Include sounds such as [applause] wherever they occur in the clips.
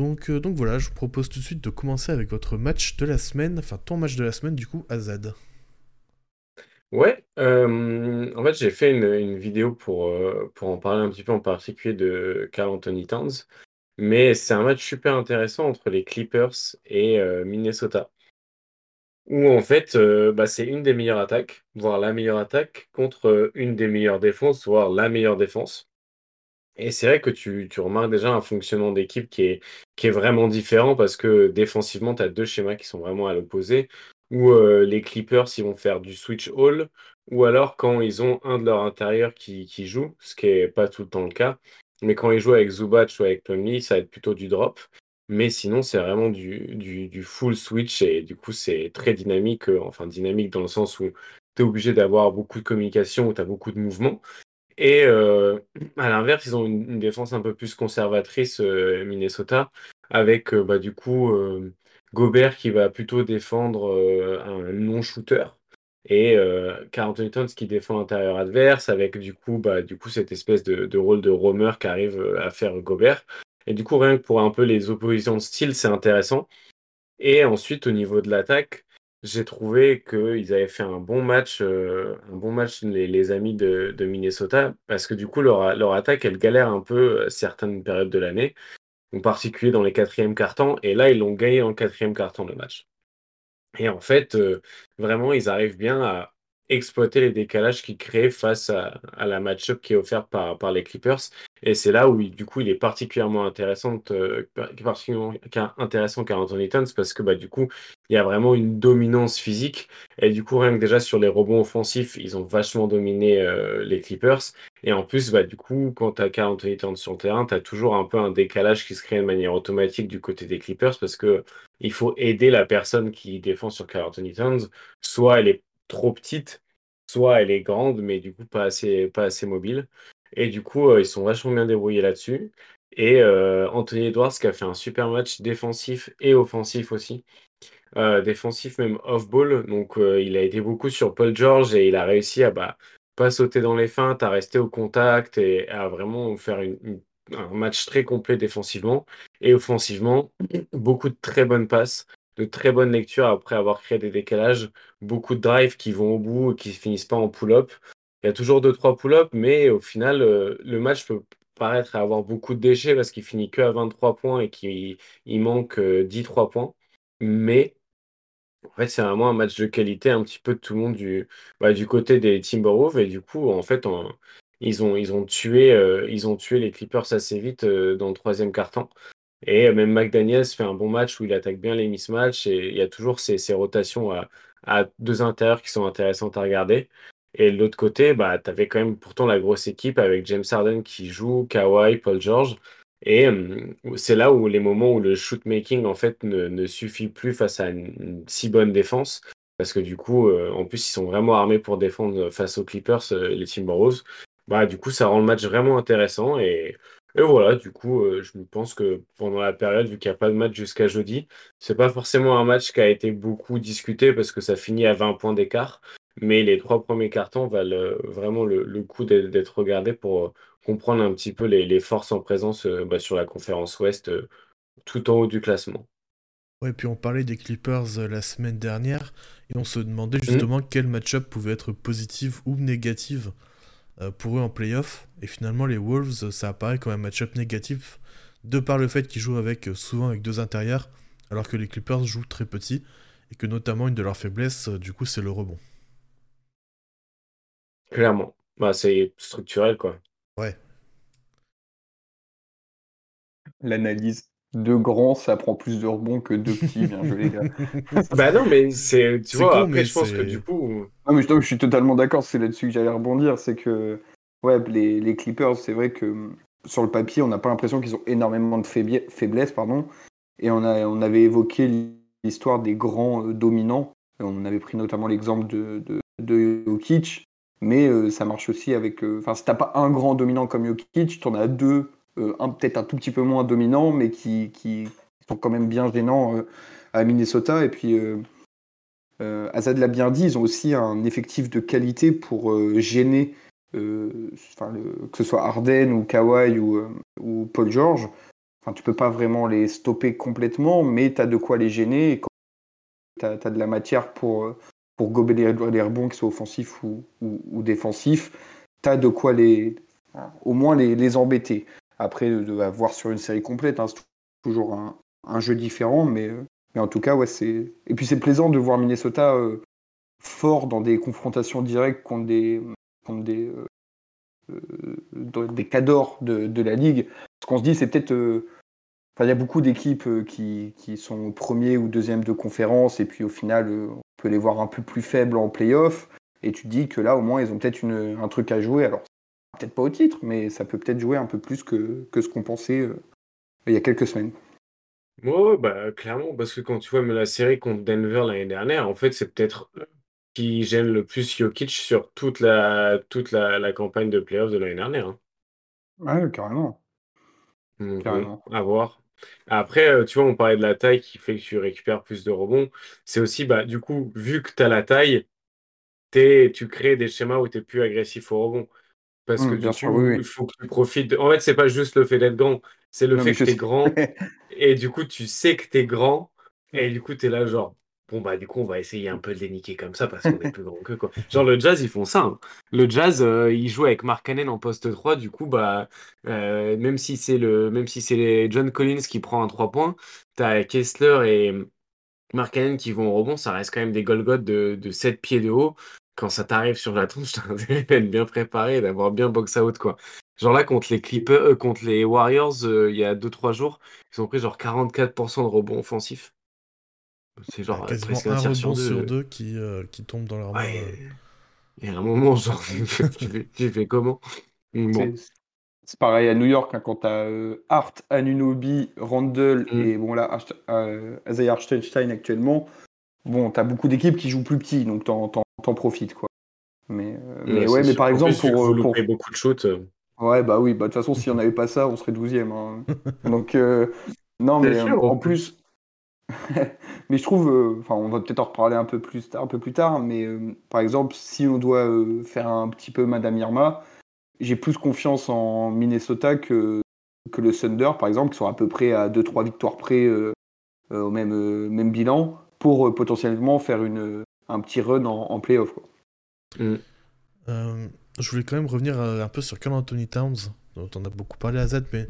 Donc, donc voilà, je vous propose tout de suite de commencer avec votre match de la semaine, enfin ton match de la semaine du coup, Azad. Ouais, en fait, j'ai fait une, vidéo pour, pour en parler un petit peu en particulier de Carl Anthony Towns. Mais c'est un match super intéressant entre les Clippers et Minnesota. Où en fait, bah, c'est une des meilleures attaques, voire la meilleure attaque, contre une des meilleures défenses, voire la meilleure défense. Et c'est vrai que tu, remarques déjà un fonctionnement d'équipe qui est, vraiment différent parce que défensivement, tu as deux schémas qui sont vraiment à l'opposé. Où les Clippers, ils vont faire du switch all, ou alors quand ils ont un de leurs intérieurs qui, joue, ce qui n'est pas tout le temps le cas. Mais quand ils jouent avec Zubac ou avec Plumlee, ça va être plutôt du drop. Mais sinon, c'est vraiment du, du, full switch et du coup, c'est très dynamique. Euh, enfin, dynamique dans le sens où tu es obligé d'avoir beaucoup de communication, où tu as beaucoup de mouvements. Et euh, à l'inverse, ils ont une, défense un peu plus conservatrice, euh, Minnesota, avec bah, du coup Gobert qui va plutôt défendre un non-shooter et euh, Carlton Towns qui défend l'intérieur adverse avec du coup, bah, du coup cette espèce de, rôle de roamer qui arrive euh, à faire Gobert. Et du coup, rien que pour un peu les oppositions de style, c'est intéressant. Et ensuite, au niveau de l'attaque, j'ai trouvé qu'ils avaient fait un bon match, euh, un bon match les, amis de, Minnesota, parce que du coup, leur, leur attaque, elle galère un peu euh, certaines périodes de l'année, en particulier dans les quatrièmes cartons. Et là, ils l'ont gagné le quatrième carton le match. Et en fait, euh, vraiment, ils arrivent bien à exploiter les décalages qu'ils créent face à, la match-up qui est offerte par, par les Clippers. Et c'est là où, du coup, il est particulièrement intéressant, euh, particulièrement intéressant car Anthony Towns parce que, bah, du coup, il y a vraiment une dominance physique. Et du coup, rien que déjà sur les rebonds offensifs, ils ont vachement dominé euh, les Clippers. Et en plus, bah, du coup, quand tu as Carl Anthony sur le terrain, tu as toujours un peu un décalage qui se crée de manière automatique du côté des Clippers parce que il faut aider la personne qui défend sur Carl Anthony Towns. Soit elle est trop petite, soit elle est grande, mais du coup pas assez, pas assez mobile. Et du coup, euh, ils sont vachement bien débrouillés là-dessus. Et euh, Anthony Edwards qui a fait un super match défensif et offensif aussi. Euh, défensif même off-ball. Donc il a été beaucoup sur Paul George et il a réussi à bah, pas sauter dans les feintes, à rester au contact et à vraiment faire un match très complet défensivement. Et offensivement, beaucoup de très bonnes passes de très bonnes lectures après avoir créé des décalages, beaucoup de drives qui vont au bout et qui finissent pas en pull-up. Il y a toujours deux trois pull-up, mais au final, euh, le match peut paraître avoir beaucoup de déchets parce qu'il finit que à 23 points et qu'il il manque 10 euh, 3 points. Mais en fait, c'est vraiment un match de qualité un petit peu de tout le monde du, bah, du côté des Timberwolves. Et du coup, en fait, ils, ont, ils, ont tué, euh, ils ont tué les Clippers assez vite dans le troisième quart-temps. Et même McDaniels fait un bon match où il attaque bien les mismatchs et il y a toujours ces, rotations à, deux intérieurs qui sont intéressantes à regarder. Et de l'autre côté, bah, tu avais quand même pourtant la grosse équipe avec James Harden qui joue, Kawhi, Paul George. Et c'est là où les moments où le shoot making en fait ne, suffit plus face à une, si bonne défense. Parce que du coup, en plus, ils sont vraiment armés pour défendre face aux Clippers, euh, les Timberwolves. Bah, du coup, ça rend le match vraiment intéressant. Et et voilà, du coup, je pense que pendant la période, vu qu'il n'y a pas de match jusqu'à jeudi, c'est pas forcément un match qui a été beaucoup discuté parce que ça finit à 20 points d'écart. Mais les trois premiers cartons valent vraiment le, coup d'être regardés pour comprendre un petit peu les, forces en présence bah, sur la conférence Ouest tout en haut du classement. Ouais, puis on parlait des Clippers la semaine dernière et on se demandait mmh. justement quel match-up pouvait être positif ou négatif euh, pour eux en playoff. Et finalement, les Wolves, ça apparaît comme un match-up négatif, de par le fait qu'ils jouent avec, euh, souvent avec deux intérieurs, alors que les Clippers jouent très petit, et que notamment une de leurs faiblesses, euh, du coup, c'est le rebond. Clairement. Bah, c'est structurel, quoi. Ouais. L'analyse. Deux grands, ça prend plus de rebonds que deux petits, bien joué, les gars. [laughs] bah non, mais c'est, tu vois, après, je pense que du coup. Non, mais je, suis totalement d'accord, c'est là-dessus que j'allais rebondir. C'est que, ouais, les, les Clippers, c'est vrai que sur le papier, on n'a pas l'impression qu'ils ont énormément de faiblesses, pardon. Et on, a, on avait évoqué l'histoire des grands euh, dominants. On avait pris notamment l'exemple de, de, de, Jokic, mais euh, ça marche aussi avec. Euh, enfin, si t'as pas un grand dominant comme Jokic, t'en as deux euh, peut-être un tout petit peu moins dominants, mais qui, qui sont quand même bien gênants euh, à Minnesota. Et puis, euh, Azad l'a bien dit, ils ont aussi un effectif de qualité pour gêner, que ce soit Arden ou Kawhi ou, ou Paul George. enfin, tu peux pas vraiment les stopper complètement, mais tu as de quoi les gêner. Et quand tu as, de la matière pour, pour gober les, rebonds, qu'ils soient offensifs ou, ou, défensifs, tu as de quoi les, au moins les, les embêter. Après, de, voir sur une série complète, hein, c'est toujours un, jeu différent, mais, mais en tout cas, ouais, c'est. Et puis c'est plaisant de voir Minnesota euh, fort dans des confrontations directes contre des, contre des, euh, euh, des cadors de, de, la ligue. Ce qu'on se dit, c'est peut-être. Il y a beaucoup d'équipes qui, qui, sont premier ou deuxième de conférence, et puis au final, peut les voir un peu plus faibles en playoff. Et tu te dis que là, au moins, ils ont peut-être un truc à jouer. Alors, peut-être pas au titre, mais ça peut peut-être jouer un peu plus que, que ce qu'on pensait il y a quelques semaines. Ouais, bah, clairement, parce que quand tu vois la série contre Denver l'année dernière, en fait, c'est peut-être qui gêne le plus Jokic sur toute la, toute la, la campagne de playoffs de l'année dernière. Hein. Ouais, carrément. carrément. à voir. Après, euh, tu vois, on parlait de la taille qui fait que tu récupères plus de rebonds. C'est aussi, bah, du coup, vu que tu as la taille, tu crées des schémas où tu es plus agressif au rebond. Parce que mmh, du coup, il faut que tu profites. En fait, c'est pas juste le fait d'être grand, c'est le fait que tu es grand. [laughs] et du coup, tu sais que tu es grand. Et du coup, tu es là, genre, bon, bah, du coup, on va essayer un peu de les niquer comme ça parce qu'on est plus grand que quoi. Genre, le jazz, ils font ça. Hein. Le jazz, euh, ils jouent avec Mark Cannon en poste 3. Du coup, bah, euh, même si c'est le, même si c'est John Collins qui prend un 3 points, tu as Kessler et Mark Cannon qui vont au rebond. Ça reste quand même des Golgoth de, de 7 pieds de haut quand ça t'arrive sur la tronche, [laughs] t'as d'être bien préparé, d'avoir bien box out, quoi. Genre là, contre les Clippers, euh, contre les Warriors, il y a 2-3 jours, ils ont pris genre 44% de rebonds offensifs. C'est genre quasiment un rebond sur deux, qui, euh, qui tombe dans leur main. Il y a un moment, genre, [laughs] tu, fais, comment? C'est pareil à New York, hein, quand t'as Hart, Anunobi, Randall mm. et bon là, Isaiah Hartenstein actuellement, bon, t'as beaucoup d'équipes qui jouent plus petit, donc t'en t'en profites quoi. Mais, euh, mais ouais, mais par exemple pour, euh, pour... beaucoup de shoots. Euh. Ouais, bah oui, bah de toute façon, si on n'avait pas ça, on serait 12e. Hein. [laughs] Donc, non, mais en plus. [laughs] mais je trouve, enfin, on va peut-être en reparler un peu plus tard, un peu plus tard mais par exemple, si on doit faire un petit peu Madame Irma, j'ai plus confiance en Minnesota que, que le Thunder, par exemple, qui sont à peu près à 2-3 victoires près au même, même bilan, pour potentiellement faire une, un petit run en, playoff. Mm. Euh, je voulais quand même revenir euh, un peu sur Carl Anthony Towns, dont on a beaucoup parlé à Z, mais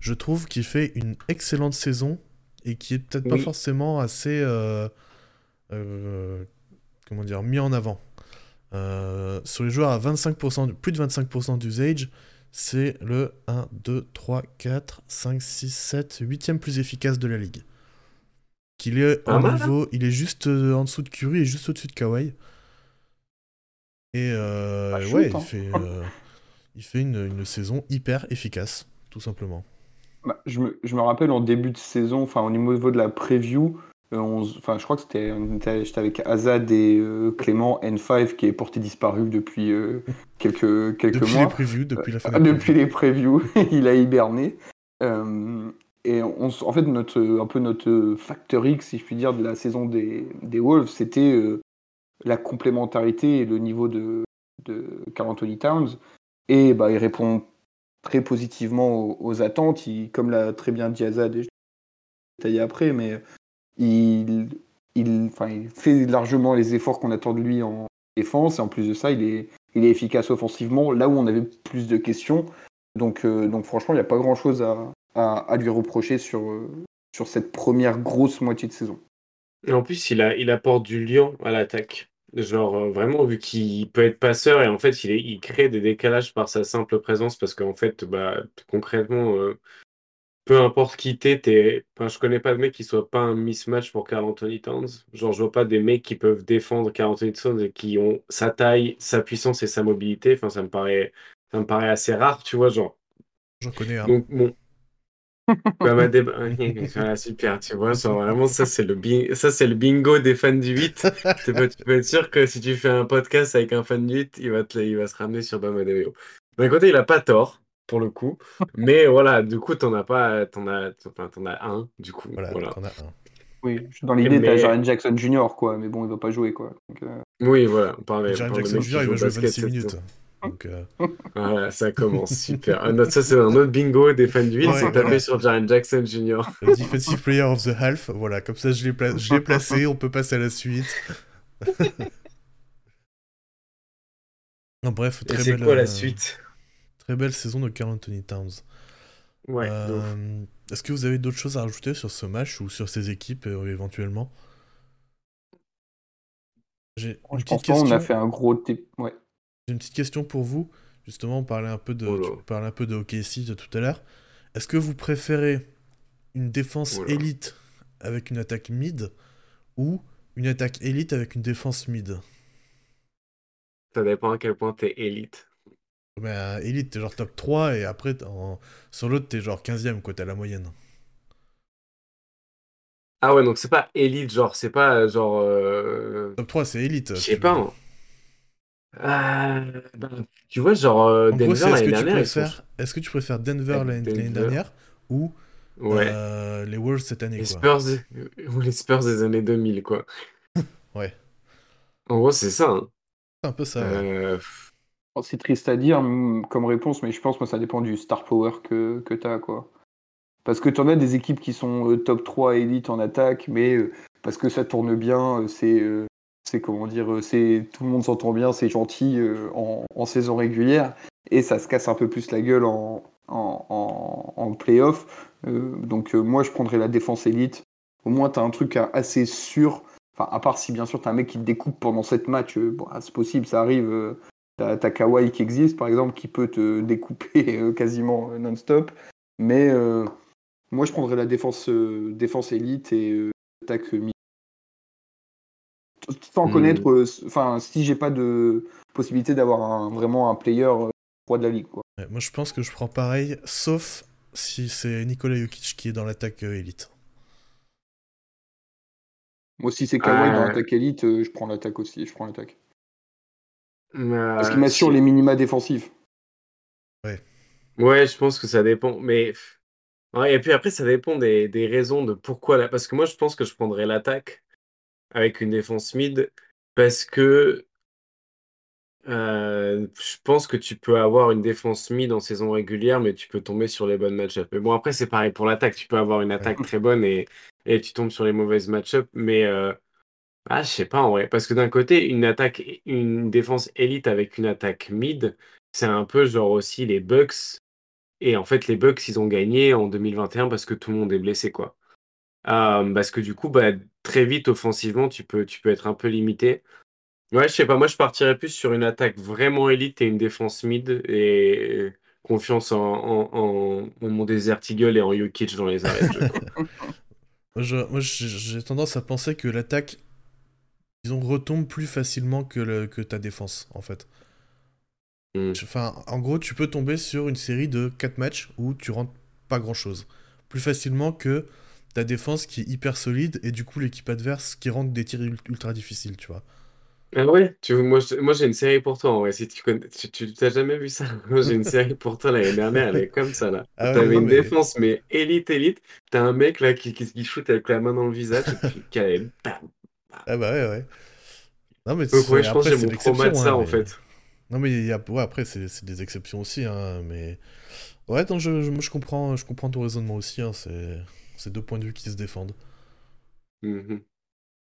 je trouve qu'il fait une excellente saison et qui est peut-être pas forcément assez euh, comment dire mis en avant. sur les joueurs à 25%, plus de 25% d'usage, c'est le 1, 2, 3, 4, 5, 6, 7, 8e plus efficace de la ligue. Qu'il est en niveau, il est juste euh, en dessous de Curry et juste au-dessus de Kawhi. Et euh, bah, ouais, il hein. fait, [laughs] euh, il fait une, une, saison hyper efficace, tout simplement. Bah, je, me, je, me, rappelle en début de saison, enfin au niveau de la preview, enfin je crois que c'était, j'étais avec Azad et Clément N5 qui est porté disparu depuis [laughs] quelques, quelques depuis mois. Les previews, depuis la fin Depuis les previews, [laughs] il a hiberné. Et en fait, notre, un peu notre facteur X, si je puis dire, de la saison des, des Wolves, c'était euh, la complémentarité et le niveau de, de Carl Anthony Towns. Et bah, il répond très positivement aux, attentes. Il, comme l'a très bien dit Azad, et je détailler après, mais il, il, enfin, il fait largement les efforts qu'on attend de lui en défense. Et en plus de ça, il est, il est efficace offensivement, là où on avait plus de questions. Donc, euh, donc franchement, il n'y a pas grand-chose à, à, lui reprocher sur, euh, sur cette première grosse moitié de saison. Et en plus, il, a, il apporte du lion à l'attaque. Genre, euh, vraiment, vu qu'il peut être passeur et en fait, il, il crée des décalages par sa simple présence parce qu'en fait, bah, concrètement, euh, peu importe qui t'es, t'es... Enfin, je connais pas de mec qui soit pas un mismatch pour Carl Anthony Towns. Genre, je vois pas des mecs qui peuvent défendre Carl Anthony Towns et qui ont sa taille, sa puissance et sa mobilité. Enfin, ça me paraît, ça me paraît assez rare, tu vois, genre. J'en connais un. Donc, bon, voilà, [laughs] super, tu vois, vraiment, ça c'est le, ça, c'est le bingo des fans du 8. tu, peux, tu peux être sûr que si tu fais un podcast avec un fan du 8, il va, te, il va se ramener sur Bamadeo. D'un côté, il a pas tort, pour le coup, mais voilà, du coup, t'en as pas, t'en as, enfin, t'en as un, du coup. Voilà, voilà. As un. Oui, dans l'idée, mais... t'as Jaren Jackson Jr., quoi, mais bon, il va pas jouer, quoi. Donc, euh... Oui, voilà, on parlait. Jaren Jackson Jr., il va jouer 26 minutes. Donc, euh, Voilà, ça commence, super. Un autre- ça, c'est un autre bingo des fans du Ouais, c'est taper voilà. sur Jaren Jackson Jr. [laughs] Defensive Player of the Half, voilà, comme ça je l'ai pla- je l'ai placé, on peut passer à la suite. [laughs] non, bref, Et très c'est belle, quoi la euh, suite? très belle saison de Carl Anthony Towns. Ouais. Euh, Est-ce que vous avez d'autres choses à rajouter sur ce match ou sur ces équipes euh, éventuellement? J'ai une petite Franchement, on a fait un gros. t- Ouais. J'ai une petite question pour vous. Justement, on parlait un peu de, Oh tu parlais un peu de OKC de tout à l'heure. Est-ce que vous préférez une défense Oh élite avec une attaque mid ou une attaque élite avec une défense mid? Ça dépend à quel point t'es élite. Ben, élite, t'es genre top 3 et après, en- sur l'autre, t'es genre 15ème, quoi, t'as la moyenne. Ah ouais, donc c'est pas élite, genre, c'est pas euh, genre. euh, Top 3, c'est élite. Je sais pas. hein. Euh, bah, tu vois, genre, euh, Denver est-ce l'année que, tu dernière, sont. préfères, est-ce que tu préfères Denver l'année dernière ou Ouais. euh, les Wolves cette année, Les quoi? Spurs, ou les Spurs des années 2000, quoi. [laughs] Ouais. En gros, c'est ça. hein. C'est un peu ça, ouais. Euh, Oh, C'est triste à dire mm, comme réponse, mais je pense que ça dépend du star power que, que tu as. Quoi. Parce que tu en as des équipes qui sont top 3 élite en attaque, mais parce que ça tourne bien, c'est euh, c'est comment dire, euh, c'est tout le monde s'entend bien, c'est gentil euh, en, saison régulière, et ça se casse un peu plus la gueule en, en, en, playoff. Euh, donc moi, je prendrais la défense élite. Au moins, tu as un truc assez sûr. Enfin, à part si bien sûr tu as un mec qui te découpe pendant cette match, euh, bon, c'est possible, ça arrive. T'as t'as Kawhi qui existe, par exemple, qui peut te [laughs] découper quasiment non-stop. Mais moi, je prendrais la défense, défense élite et attaque mi. Sans Hmm. connaître, euh, enfin, si j'ai pas de possibilité d'avoir un, vraiment un player euh, roi de la ligue. Quoi. Ouais, Moi, je pense que je prends pareil, sauf si c'est Nikola Jokic qui est dans l'attaque euh, élite. Moi, si c'est Kawhi dans ouais. l'attaque élite, euh, je prends l'attaque aussi. Je prends l'attaque. Parce euh, qu'il m'assure les minima défensifs. Ouais, je pense que ça dépend. Mais. Ouais, et puis après, ça dépend des, des raisons de pourquoi. Parce que moi, je pense que je prendrais l'attaque avec une défense mid. Parce que. euh, je pense que tu peux avoir une défense mid en saison régulière, mais tu peux tomber sur les bonnes match-ups. Mais bon, après, c'est pareil pour l'attaque. Tu peux avoir une attaque très bonne et, et tu tombes sur les mauvaises match-ups. Mais. euh, ah, je sais pas en vrai. Parce que d'un côté, une attaque, une défense élite avec une attaque mid, c'est un peu genre aussi les Bucks. Et en fait, les Bucks, ils ont gagné en 2021 parce que tout le monde est blessé, quoi. Euh, parce que du coup, bah, très vite, offensivement, tu peux, tu peux être un peu limité. Ouais, je sais pas, moi, je partirais plus sur une attaque vraiment élite et une défense mid et confiance en, en, en, en mon Desert Eagle et en Jokic dans les arrêts de jeu, quoi. [laughs] Moi, je- moi, j'ai tendance à penser que l'attaque, disons, retombe plus facilement que, le- que ta défense, en fait. Hmm. Enfin, en gros, tu peux tomber sur une série de 4 matchs où tu rentres pas grand-chose. Plus facilement que ta défense qui est hyper solide et du coup l'équipe adverse qui rentre des tirs ul- ultra difficiles, tu vois. Ah ouais, tu, moi, je- moi j'ai une série pour toi, en vrai, si tu connais, tu, tu t'as jamais vu ça? [laughs] Moi j'ai une série pour toi l'année dernière, elle est comme ça là. Ah ouais, T'avais une mais- défense, mais élite, élite. T'as un mec là qui, qui, qui shoot avec la main dans le visage et puis qui. Ah bah ouais, ouais. Non, mais Donc ouais, je pense que après, j'ai c'est mon trauma de l'exception, ça hein, en mais- fait. Non, mais il y a... ouais, après, c'est c'est des exceptions aussi, hein, mais... Ouais, non, je, je comprends, je comprends ton raisonnement aussi, hein, c'est c'est deux points de vue qui se défendent. Mhm.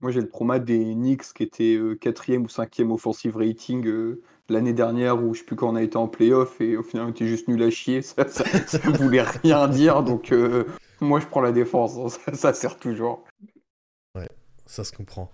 Moi, j'ai le trauma des Knicks qui étaient euh, quatrième ou cinquième offensive rating euh, l'année dernière où je sais plus quand on a été en playoff et au final on était juste nul à chier. [laughs] Ça, ça, ça voulait rien dire. Donc, euh, moi, je prends la défense. hein, [laughs] Ça, ça sert toujours. Ça se comprend.